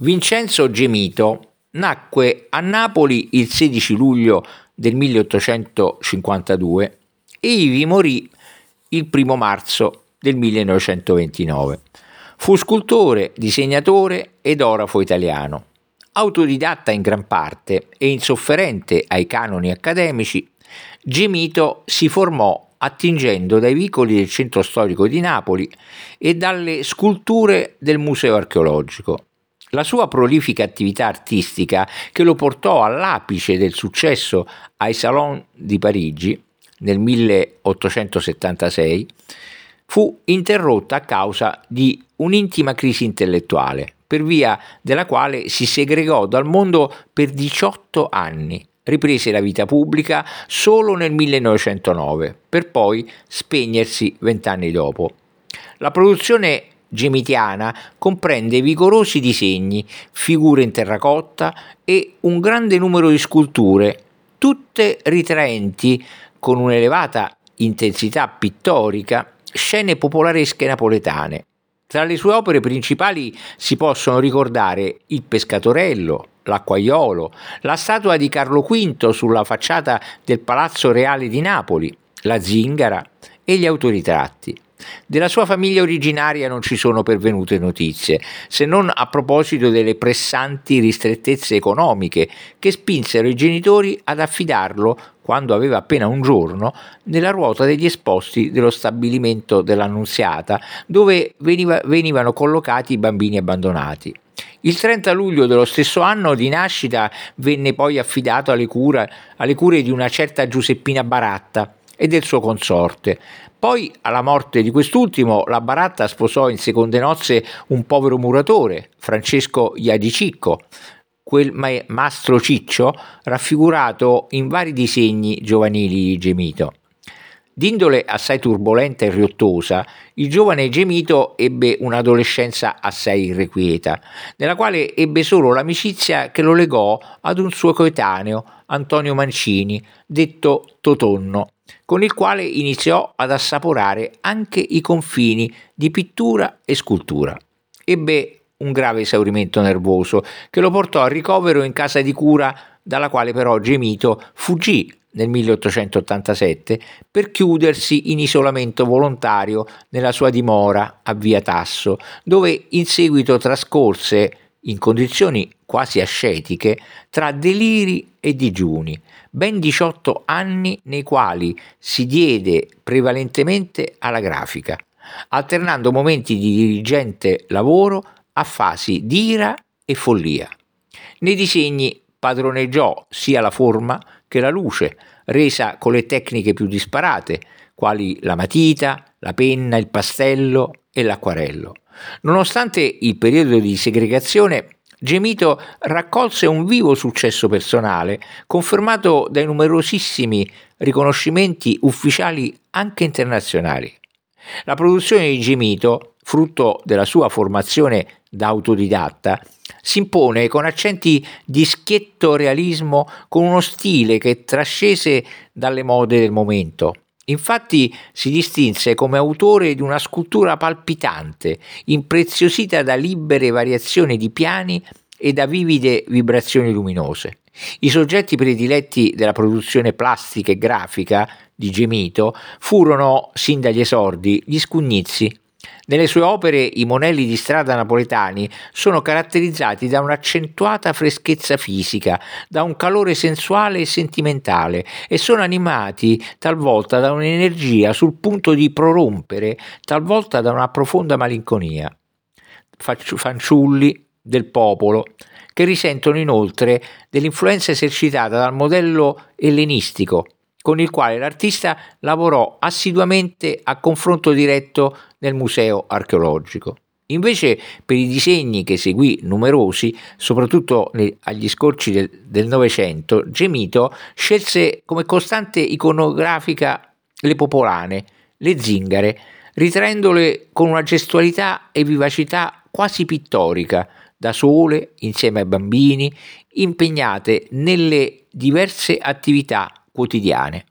Vincenzo Gemito nacque a Napoli il 16 luglio del 1852 e ivi morì il 1 marzo del 1929. Fu scultore, disegnatore ed orafo italiano. Autodidatta in gran parte e insofferente ai canoni accademici, Gemito si formò attingendo dai vicoli del centro storico di Napoli e dalle sculture del Museo archeologico. La sua prolifica attività artistica, che lo portò all'apice del successo ai Salon di Parigi nel 1876, fu interrotta a causa di un'intima crisi intellettuale, per via della quale si segregò dal mondo per 18 anni. Riprese la vita pubblica solo nel 1909, per poi spegnersi vent'anni dopo. La produzione gemitiana comprende vigorosi disegni, figure in terracotta e un grande numero di sculture, tutte ritraenti con un'elevata intensità pittorica scene popolaresche napoletane. Tra le sue opere principali si possono ricordare Il pescatorello, L'acquaiolo, la statua di Carlo V sulla facciata del Palazzo Reale di Napoli, la zingara e gli autoritratti. Della sua famiglia originaria non ci sono pervenute notizie, se non a proposito delle pressanti ristrettezze economiche che spinsero i genitori ad affidarlo, quando aveva appena un giorno, nella ruota degli esposti dello stabilimento dell'Annunziata, dove veniva, venivano collocati i bambini abbandonati. Il 30 luglio dello stesso anno di nascita venne poi affidato alle cure, alle cure di una certa Giuseppina Baratta e del suo consorte, poi, alla morte di quest'ultimo, la Baratta sposò in seconde nozze un povero muratore, Francesco Iadicicco, quel mastro ciccio raffigurato in vari disegni giovanili di Gemito. D'indole assai turbolenta e riottosa, il giovane Gemito ebbe un'adolescenza assai irrequieta, nella quale ebbe solo l'amicizia che lo legò ad un suo coetaneo, Antonio Mancini, detto Totonno, con il quale iniziò ad assaporare anche i confini di pittura e scultura. Ebbe un grave esaurimento nervoso che lo portò a ricovero in casa di cura dalla quale però Gemito fuggì nel 1887 per chiudersi in isolamento volontario nella sua dimora a Via Tasso, dove in seguito trascorse in condizioni quasi ascetiche tra deliri e digiuni, ben 18 anni nei quali si diede prevalentemente alla grafica, alternando momenti di dirigente lavoro a fasi di ira e follia. Nei disegni padroneggiò sia la forma che la luce, resa con le tecniche più disparate, quali la matita, la penna, il pastello e l'acquarello. Nonostante il periodo di segregazione, Gemito raccolse un vivo successo personale, confermato dai numerosissimi riconoscimenti ufficiali anche internazionali. La produzione di Gemito, frutto della sua formazione da autodidatta, si impone con accenti di schietto realismo, con uno stile che trascese dalle mode del momento. Infatti si distinse come autore di una scultura palpitante, impreziosita da libere variazioni di piani e da vivide vibrazioni luminose. I soggetti prediletti della produzione plastica e grafica di Gemito furono, sin dagli esordi, gli scugnizi, nelle sue opere i monelli di strada napoletani sono caratterizzati da un'accentuata freschezza fisica, da un calore sensuale e sentimentale e sono animati talvolta da un'energia sul punto di prorompere, talvolta da una profonda malinconia. Fanciulli del popolo, che risentono inoltre dell'influenza esercitata dal modello ellenistico con il quale l'artista lavorò assiduamente a confronto diretto nel museo archeologico. Invece per i disegni che seguì numerosi, soprattutto agli scorci del Novecento, Gemito scelse come costante iconografica le popolane, le zingare, ritraendole con una gestualità e vivacità quasi pittorica, da sole, insieme ai bambini, impegnate nelle diverse attività quotidiane.